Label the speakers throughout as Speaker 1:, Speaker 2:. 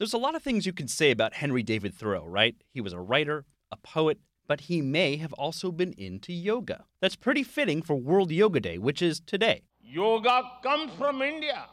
Speaker 1: There's a lot of things you can say about Henry David Thoreau, right? He was a writer, a poet, but he may have also been into yoga. That's pretty fitting for World Yoga Day, which is today.
Speaker 2: Yoga comes from India,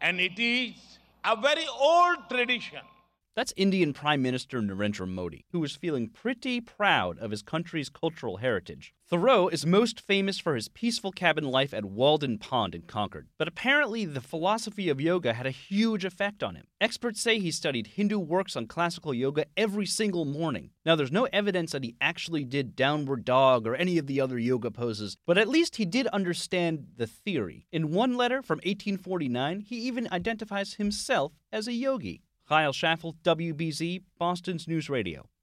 Speaker 2: and it is a very old tradition.
Speaker 1: That's Indian Prime Minister Narendra Modi, who is feeling pretty proud of his country's cultural heritage. Thoreau is most famous for his peaceful cabin life at Walden Pond in Concord, but apparently the philosophy of yoga had a huge effect on him. Experts say he studied Hindu works on classical yoga every single morning. Now, there's no evidence that he actually did downward dog or any of the other yoga poses, but at least he did understand the theory. In one letter from 1849, he even identifies himself as a yogi. Chaiel Schaffel, WBZ, Boston's News Radio.